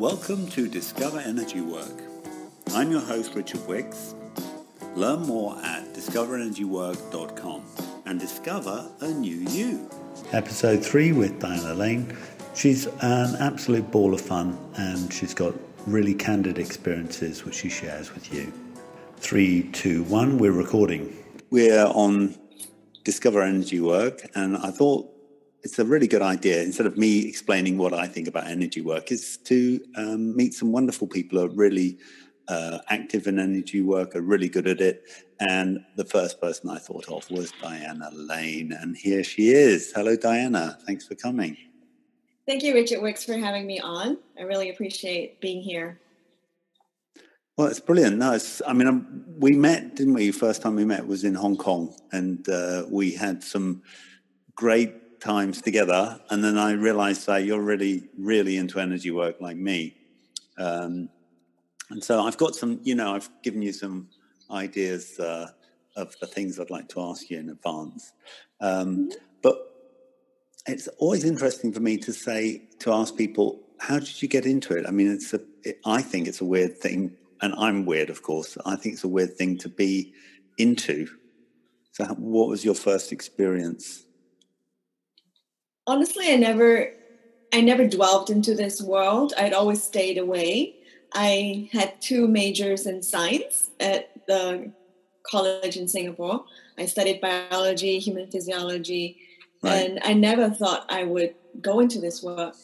Welcome to Discover Energy Work. I'm your host, Richard Wicks. Learn more at discoverenergywork.com and discover a new you. Episode 3 with Diana Lane. She's an absolute ball of fun and she's got really candid experiences which she shares with you. Three, two, one, we're recording. We're on Discover Energy Work, and I thought it's a really good idea. Instead of me explaining what I think about energy work, is to um, meet some wonderful people who are really uh, active in energy work, are really good at it. And the first person I thought of was Diana Lane, and here she is. Hello, Diana. Thanks for coming. Thank you, Richard Wicks, for having me on. I really appreciate being here. Well, it's brilliant. No, it's, I mean, um, we met, didn't we? First time we met was in Hong Kong, and uh, we had some great times together, and then I realized that you're really, really into energy work like me. Um, and so I've got some, you know, I've given you some ideas uh, of the things I'd like to ask you in advance. Um. But it's always interesting for me to say, to ask people, how did you get into it? I mean, it's a, it, I think it's a weird thing, and I'm weird, of course. I think it's a weird thing to be into. So, what was your first experience? Honestly, I never, I never dwelled into this world. I'd always stayed away. I had two majors in science at the college in Singapore. I studied biology, human physiology, right. and I never thought I would go into this world.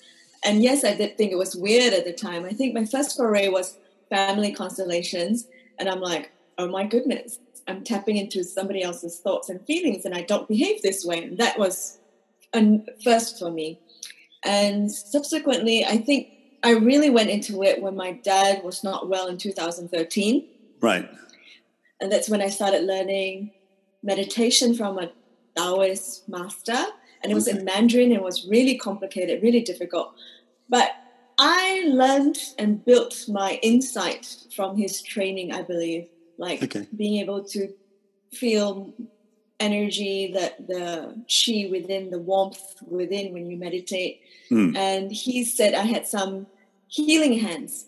And yes, I did think it was weird at the time. I think my first foray was family constellations, and I'm like, oh my goodness, I'm tapping into somebody else's thoughts and feelings, and I don't behave this way. And that was and first for me. And subsequently, I think I really went into it when my dad was not well in 2013. Right. And that's when I started learning meditation from a Taoist master. And it was okay. in Mandarin. It was really complicated, really difficult. But I learned and built my insight from his training, I believe. Like okay. being able to feel energy, that the chi within, the warmth within when you meditate. Mm. And he said I had some healing hands,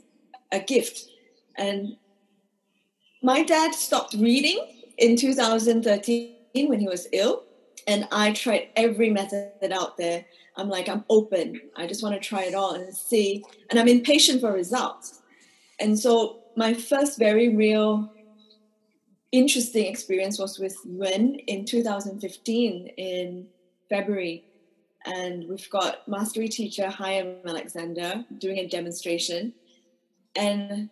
a gift. And my dad stopped reading in 2013 when he was ill. And I tried every method out there. I'm like, I'm open. I just want to try it all and see. And I'm impatient for results. And so my first very real interesting experience was with Yuen in 2015 in February. And we've got mastery teacher Chaim Alexander doing a demonstration. And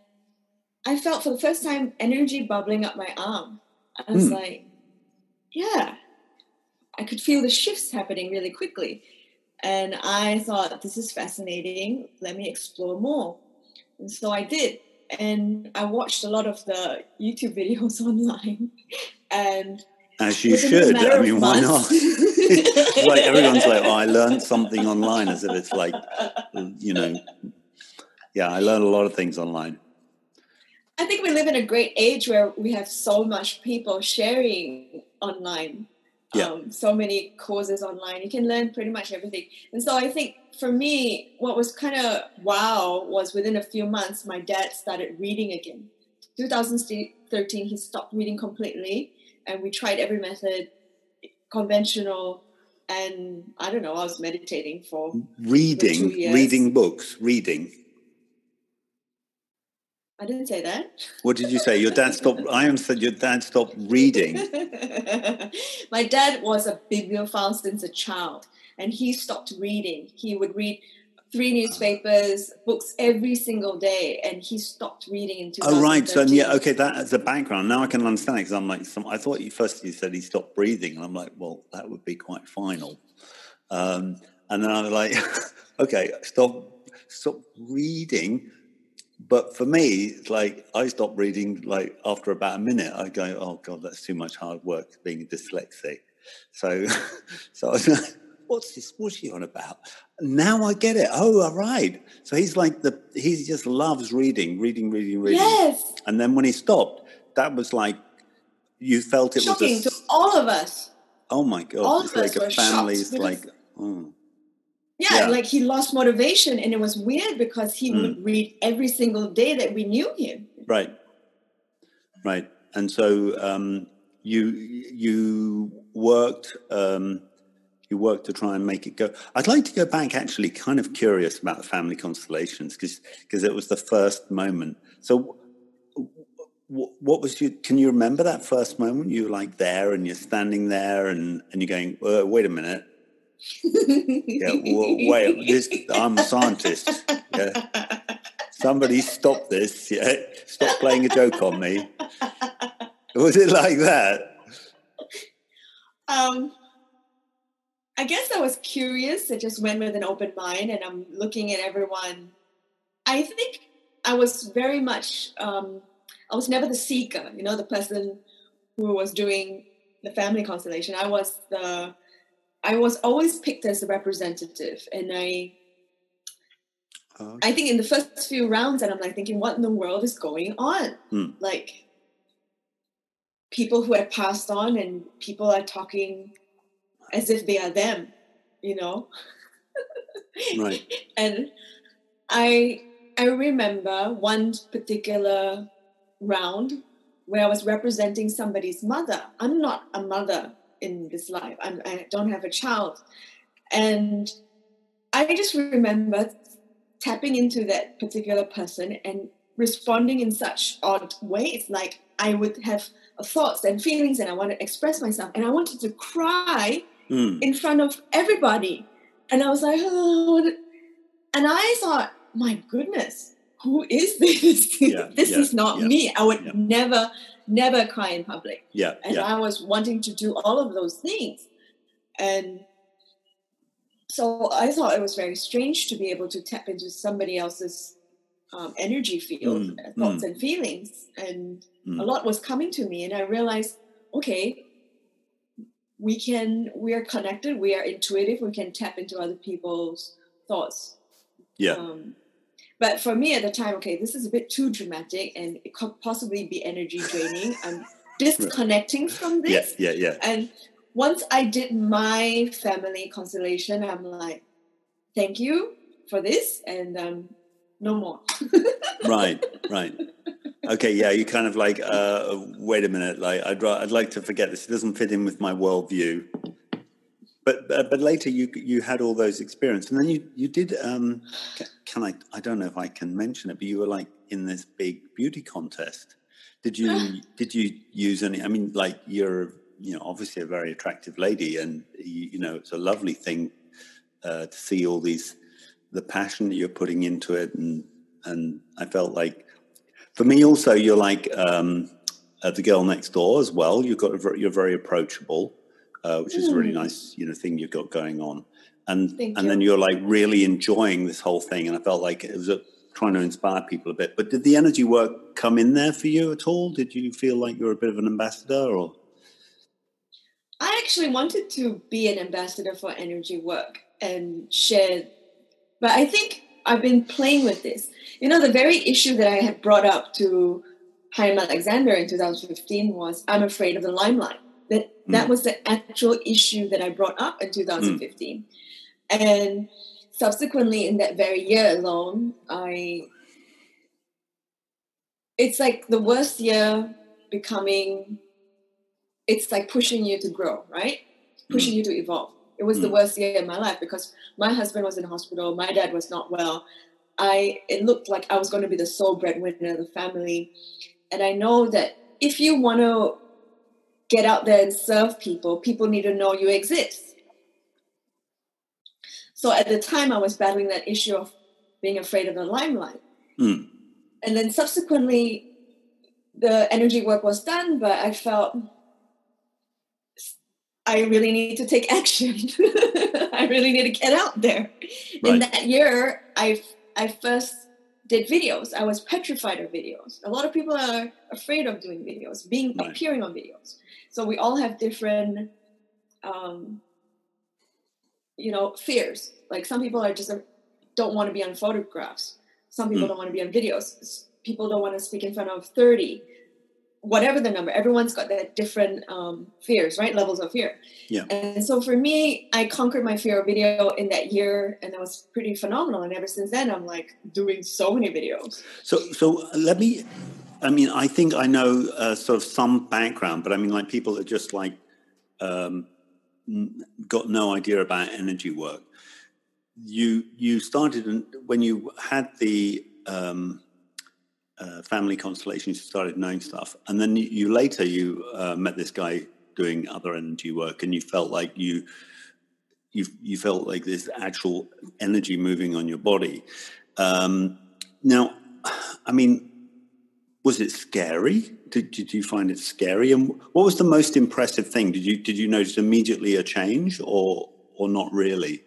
I felt for the first time energy bubbling up my arm. I was mm. like, yeah, I could feel the shifts happening really quickly. And I thought, this is fascinating. Let me explore more. And so I did and I watched a lot of the YouTube videos online, and as you should. I mean, why not? like everyone's like, "Oh, I learned something online," as if it's like, you know, yeah, I learned a lot of things online. I think we live in a great age where we have so much people sharing online yeah. Um, so many courses online. You can learn pretty much everything. And so I think for me, what was kind of wow was within a few months, my dad started reading again. 2013, he stopped reading completely, and we tried every method, conventional, and I don't know. I was meditating for reading, for reading books, reading. I didn't say that. What did you say? Your dad stopped. I understood your dad stopped reading. My dad was a bibliophile since a child, and he stopped reading. He would read three newspapers, books every single day, and he stopped reading in 2013. Oh, right. So, yeah, okay, that as a background. Now I can understand it because I'm like, some, I thought you first you said he stopped breathing, and I'm like, well, that would be quite final. Um, and then I was like, okay, stop, stop reading but for me, it's like I stopped reading like after about a minute. I go, "Oh God, that's too much hard work being dyslexic." So, so I was like, "What's this? What's he on about?" Now I get it. Oh, all right. So he's like the he just loves reading, reading, reading, reading. Yes. And then when he stopped, that was like you felt it Shocking was a, to all of us. Oh my God! All it's of like us a family. It's like, oh. Yeah, Yeah. like he lost motivation, and it was weird because he Mm. would read every single day that we knew him. Right. Right. And so um, you you worked um, you worked to try and make it go. I'd like to go back. Actually, kind of curious about the family constellations because because it was the first moment. So. What was you? Can you remember that first moment? You were like there, and you're standing there, and, and you're going, uh, "Wait a minute, yeah, w- wait, this, I'm a scientist. Yeah, somebody stop this. Yeah, stop playing a joke on me. Was it like that? um, I guess I was curious. I just went with an open mind, and I'm looking at everyone. I think I was very much. Um, I was never the seeker. You know, the person who was doing the family constellation. I was the. I was always picked as a representative, and I. Oh, I think in the first few rounds, and I'm like thinking, what in the world is going on? Hmm. Like people who have passed on, and people are talking as if they are them, you know. right. And I I remember one particular round where I was representing somebody's mother. I'm not a mother in this life. I'm, I don't have a child, and I just remember tapping into that particular person and responding in such odd ways. Like I would have thoughts and feelings, and I want to express myself, and I wanted to cry Mm, in front of everybody. And I was like, oh. And I thought, my goodness, who is this? Yeah, this yeah, is not yeah, me. I would never, never cry in public. yeah. And Yeah. I was wanting to do all of those things. And so I thought it was very strange to be able to tap into somebody else's um, energy field, Mm, uh, thoughts and feelings. And Mm. a lot was coming to me. And I realized, okay, we can, we are connected, we are intuitive, we can tap into other people's thoughts. Yeah. Um, but for me at the time, okay, this is a bit too dramatic and it could possibly be energy draining. I'm disconnecting from this. Yeah. Yeah. yeah. And once I did my family constellation, I'm like, thank you for this, and um, no more. right right okay yeah you kind of like uh wait a minute like i'd i'd like to forget this it doesn't fit in with my worldview but but, but later you you had all those experiences and then you you did um can i i don't know if i can mention it but you were like in this big beauty contest. Did you did you use any i mean like you're you know obviously a very attractive lady and you, you know it's a lovely thing uh, to see all these the passion that you're putting into it. And and I felt like for me also you're like um, uh, the girl next door as well. You've got a ver- you're very approachable, uh, which is a really Mm. nice you know thing you've got going on, and Thank and then you. you're like really enjoying this whole thing. And I felt like it was a, trying to inspire people a bit. But did the energy work come in there for you at all? Did you feel like you're a bit of an ambassador or? I actually wanted to be an ambassador for energy work and share, but I think I've been playing with this. You know, the very issue that I had brought up to Chaim Alexander in 2015 was I'm afraid of the limelight. That Mm. was the actual issue that I brought up in 2015, and subsequently in that very year alone, I. It's like the worst year becoming it's like pushing you to grow, right? Pushing you to evolve. It was the Mm. worst year in my life because my husband was in hospital, my dad was not well. I it looked like I was going to be the sole breadwinner of the family, and I know that if you want to get out there and serve people, people need to know you exist. So at the time, I was battling that issue of being afraid of the limelight. Mm. and then subsequently the energy work was done but i felt i really need to take action. I really need to get out there. In that year i i first did videos. I was petrified of videos. A lot of people are afraid of doing videos being Right. appearing on videos. So we all have different um, you know fears. Like some people are just uh, don't want to be on photographs. Some people Mm. don't want to be on videos. People don't want to speak in front of 30 whatever the number, everyone's got their different um, fears, right? Levels of fear. Yeah. And so for me, I conquered my fear of video in that year, and that was pretty phenomenal. And ever since then, I'm like doing so many videos. So, so let me. I mean, I think I know uh, sort of some background, but I mean, like people are just like um, got no idea about energy work. You you started when you had the um, uh, family constellation, you started knowing stuff, and then you, you later you uh, met this guy doing other energy work, and you felt like you you you felt like this actual energy moving on your body. Um, now, I mean, was it scary? Did, did you find it scary? And what was the most impressive thing? Did you did you notice immediately a change, or or not really?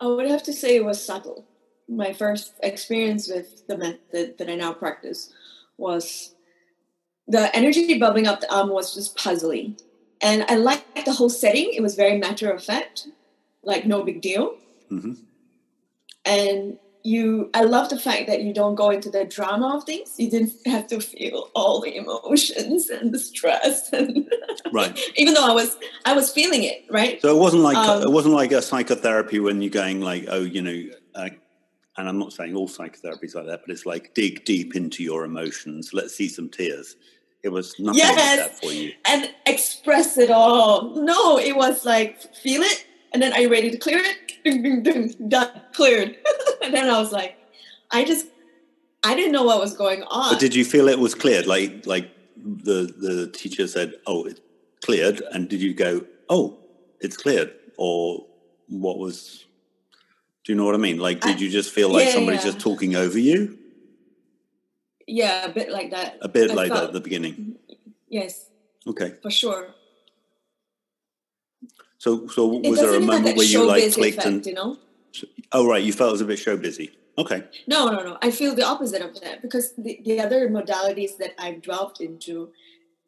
I would have to say it was subtle my first experience with the method that I now practice was the energy bubbling up the arm was just puzzling. And I liked the whole setting. It was very matter of fact, like no big deal. Mm-hmm. And you, I love the fact that you don't go into the drama of things. You didn't have to feel all the emotions and the stress. And right. even though I was, I was feeling it. Right. So it wasn't like um, it wasn't like a psychotherapy when you're going like, oh, you know, uh, and I'm not saying all psychotherapies like that, but it's like dig deep into your emotions. Let's see some tears. It was nothing yes, like that for you. And express it all. No, it was like feel it, and then are you ready to clear it? Done, cleared. and then I was like, I just, I didn't know what was going on. But did you feel it was cleared? Like, like the the teacher said, "Oh, it's cleared," and did you go, "Oh, it's cleared," or what was do you know what I mean? Like, did you just feel like yeah, somebody's yeah. just talking over you? Yeah, a bit like that. A bit I like felt, that at the beginning. Yes. Okay. For sure. So, so was there a moment where you like clicked effect, and you know? Oh, right. You felt it was a bit show busy. Okay. No, no, no. I feel the opposite of that because the, the other modalities that I've delved into,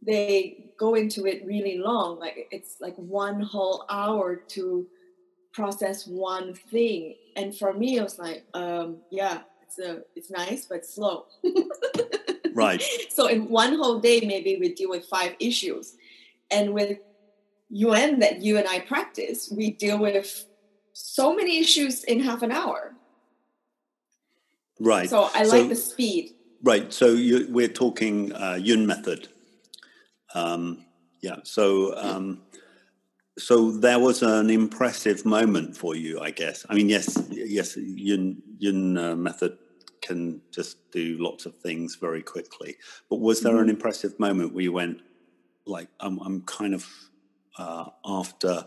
they go into it really long. Like it's like one whole hour to process one thing. And for me, it was like, um, yeah, it's a, it's nice, but slow. right. So in one whole day, maybe we deal with five issues, and with Yuen that you and I practice, we deal with so many issues in half an hour. Right. So I like so, the speed. Right. So you, we're talking uh, Yuen method. Um, yeah. So um, so there was an impressive moment for you, I guess. I mean, yes, yes, Yuen, Yuen uh, method can just do lots of things very quickly. But was there mm-hmm. an impressive moment where you went, like, I'm, I'm kind of uh, after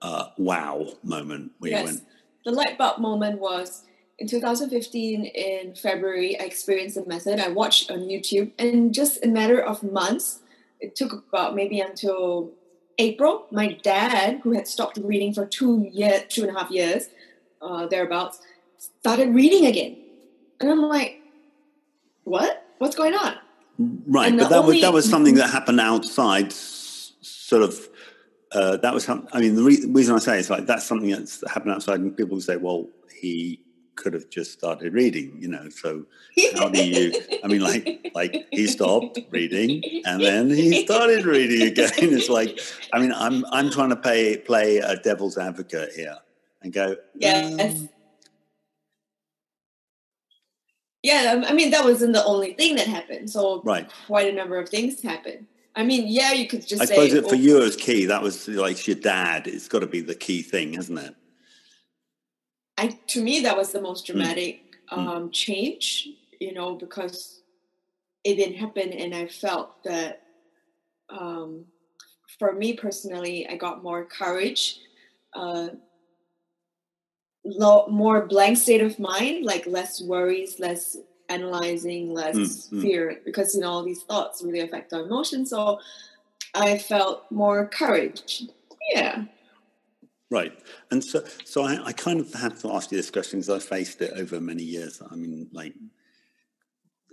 uh, wow moment where yes. you went? The light bulb moment was in 2015 in February. I experienced the method. I watched on YouTube, and just a matter of months, it took about maybe until April, my dad, who had stopped reading for two year, two and a half years, uh, thereabouts, started reading again, and I'm like, "What? What's going on?" Right, but that only... was that was something that happened outside, sort of. Uh, that was, I mean, the re- reason I say it's like that's something that's happened outside, and people say, "Well, he could have just started reading, you know. So how do you? I mean, like, like he stopped reading and then he started reading again. It's like, I mean, I'm I'm trying to pay play a devil's advocate here and go, yes. Um, yeah, I mean that wasn't the only thing that happened. So right. quite a number of things happened. I mean, yeah, you could just. I say, suppose it, for you as key, that was like your dad. It's got to be the key thing, hasn't it? I to me that was the most hmm. dramatic mm. um, change, you know, because it didn't happen, and I felt that um, for me personally, I got more courage, uh, low, more blank state of mind, like less worries, less analyzing, less mm. fear, because you know all these thoughts really affect our emotions. So I felt more courage. Yeah. Right. And so, so I, I, kind of have to ask you this question because I faced it over many years. I mean, like,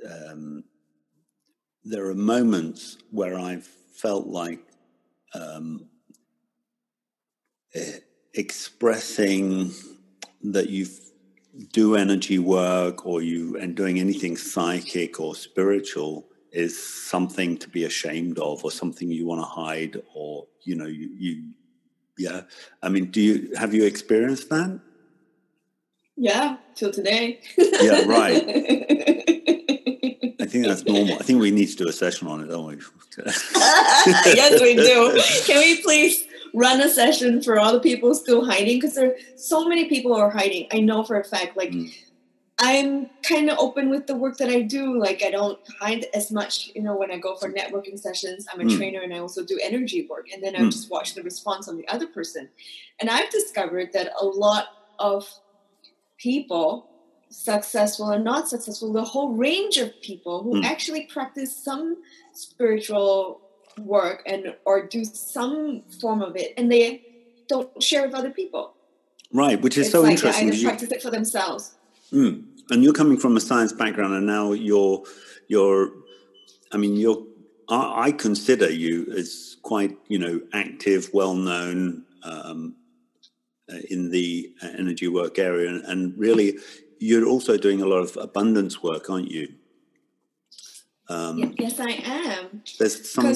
um, there are moments where I've felt like um, expressing that you do energy work or you and doing anything psychic or spiritual is something to be ashamed of or something you want to hide or you know you, you yeah. I mean do you have you experienced that? Yeah till today. Yeah right. I think that's normal. I think we need to do a session on it don't we? Yes we do. Can we please run a session for all the people still hiding? Because there are so many people who are hiding. I know for a fact like mm I'm kind of open with the work that I do. Like I don't hide as much, you know, when I go for networking sessions. I'm a mm. trainer and I also do energy work. And then I mm. just watch the response on the other person. And I've discovered that a lot of people, successful and not successful, the whole range of people who mm. actually practice some spiritual work and or do some form of it and they don't share with other people. Right, which is it's so like interesting. They either practice it for themselves. Mm and you're coming from a science background, and now you're you're. I mean, you're. I, I consider you as quite, you know, active, well known um, uh, in the energy work area, and, and, really, you're also doing a lot of abundance work, aren't you? Um, yes, I am. There's some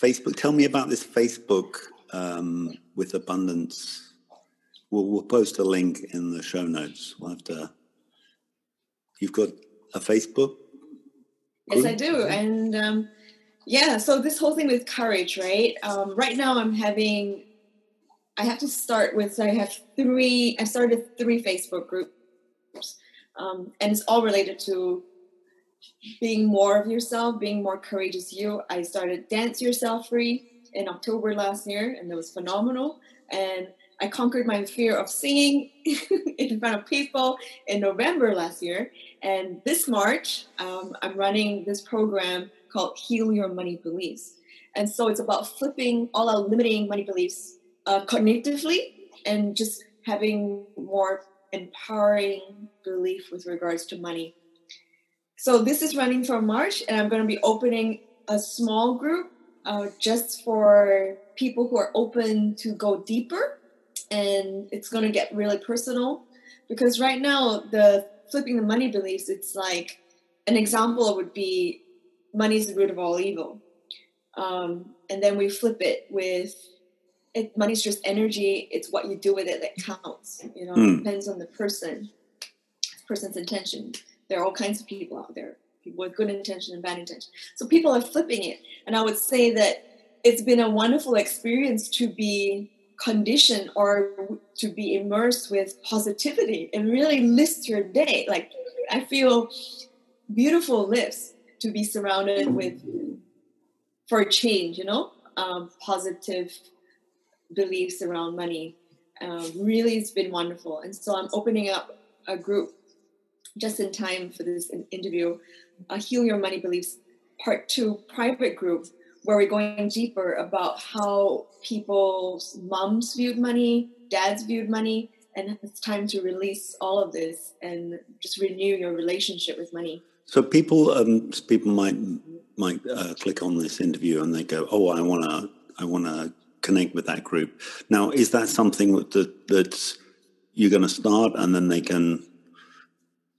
Facebook. Tell me about this Facebook um, with abundance. We'll, we'll post a link in the show notes. We'll have to You've got a Facebook? Yes, I do. And um, yeah, so this whole thing with courage, right? Um, right now, I'm having, I have to start with, so I have three, I started three Facebook groups. Um, and it's all related to being more of yourself, being more courageous you. I started Dance Yourself Free in October last year, and it was phenomenal. And I conquered my fear of singing in front of people in November last year. And this March, um, I'm running this program called Heal Your Money Beliefs. And so it's about flipping all our limiting money beliefs uh, cognitively and just having more empowering belief with regards to money. So this is running for March, and I'm going to be opening a small group uh, just for people who are open to go deeper and it's going to get really personal. Because right now the flipping the money beliefs it's like an example would be money is the root of all evil. Um, and then we flip it with it, money's just energy it's what you do with it that counts you know mm. it depends on the person. Person's intention. There are all kinds of people out there people with good intention and bad intention. So people are flipping it. And i would say that it's been a wonderful experience to be condition or to be immersed with positivity and really list your day. Like I feel beautiful lifts to be surrounded with for change, you know, um, positive beliefs around money. Um, really, it's been wonderful. And so I'm opening up a group just in time for this interview, a Heal Your Money Beliefs Part 2 private group where we're going deeper about how people's moms viewed money, dads viewed money, and it's time to release all of this and just renew your relationship with money. So people, um, people might might uh, click on this interview and they go, "Oh, I want to, I want to connect with that group." Now, is that something that that's you're going to start, and then they can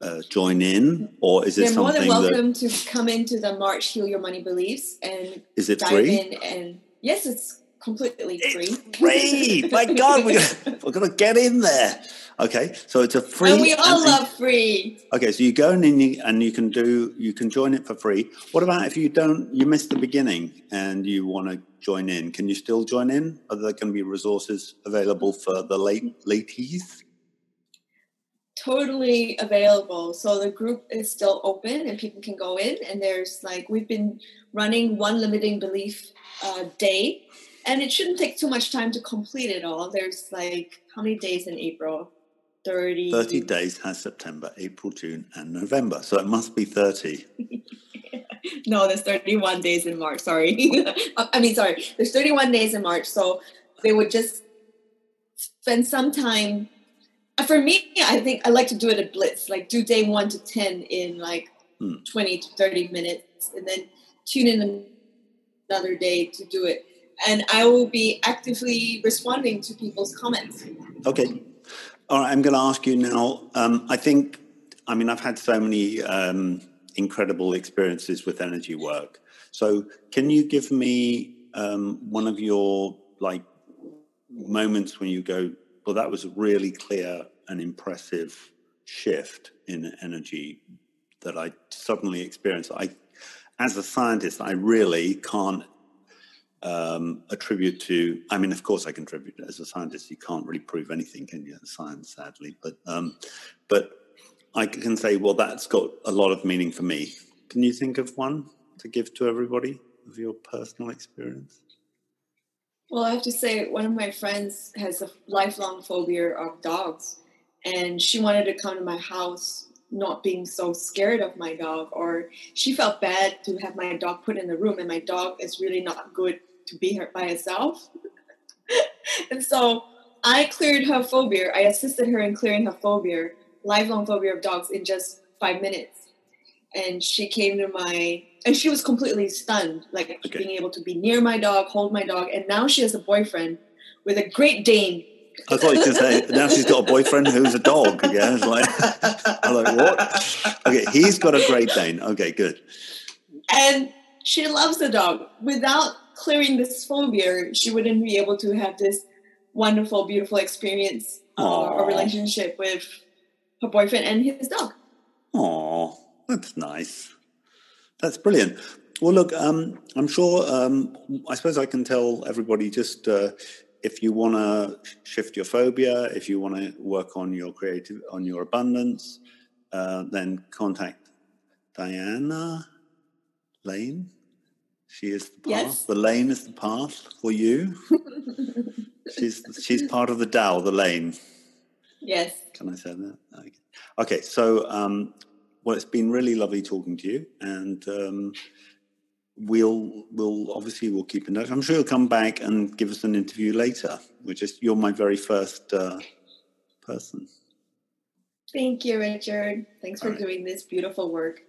uh, join in, or is it They're something? more than welcome that, to come into the March Heal Your Money Beliefs and is it free? and yes, it's completely free. It's free! My God, we're gonna, we're gonna get in there. Okay, so it's a free. And we all and, love free. Okay, so you go in and you, and you can do you can join it for free. What about if you don't you miss the beginning and you want to join in? Can you still join in? Are there going to be resources available for the late latees? Totally available. So the group is still open and people can go in. And there's like, we've been running one limiting belief uh, day, and it shouldn't take too much time to complete it all. There's like, how many days in April? 30. 30 days has September, April, June, and November. So it must be 30. no, there's 31 days in March. Sorry. I mean, sorry. There's 31 days in March. So they would just spend some time for me, I think I like to do it a blitz, like do day one to 10 in like hmm. 20 to 30 minutes, and then tune in another day to do it. And I will be actively responding to people's comments. Okay. All right. I'm going to ask you now. Um, I think, I mean, I've had so many um, incredible experiences with energy work. So, can you give me um, one of your like moments when you go, well, that was a really clear and impressive shift in energy that I suddenly experienced. I, as a scientist, I really can't um, attribute to. I mean, of course, I contribute as a scientist. You can't really prove anything, can you? Science, sadly, but um, but I can say, well, that's got a lot of meaning for me. Can you think of one to give to everybody of your personal experience? Well, I have to say, one of my friends has a lifelong phobia of dogs, and she wanted to come to my house not being so scared of my dog, or she felt bad to have my dog put in the room, and my dog is really not good to be her by herself. and so I cleared her phobia. I assisted her in clearing her phobia, lifelong phobia of dogs, in just five minutes. And she came to my, and she was completely stunned, like okay. being able to be near my dog, hold my dog. And now she has a boyfriend with a Great Dane I thought you could say now she's got a boyfriend who's a dog. Yeah, it's like I'm like what? Okay, he's got a Great Dane. Okay, good. And she loves the dog. Without clearing this phobia, she wouldn't be able to have this wonderful, beautiful experience or relationship with her boyfriend and his dog. Oh, that's nice. That's brilliant. Well, look, um, I'm sure. Um, I suppose I can tell everybody just uh, if you want to shift your phobia, if you want to work on your creative, on your abundance, uh, then contact Diana Lane. She is the path. Yes. The lane is the path for you. she's she's part of the Tao, the lane. Yes. Can I say that? Okay. okay so, um, well, it's been really lovely talking to you, and um, we'll we'll obviously we'll keep in touch. I'm sure you'll come back and give us an interview later. We're just you're my very first uh, person. Thank you, Richard. Thanks for right. doing this beautiful work.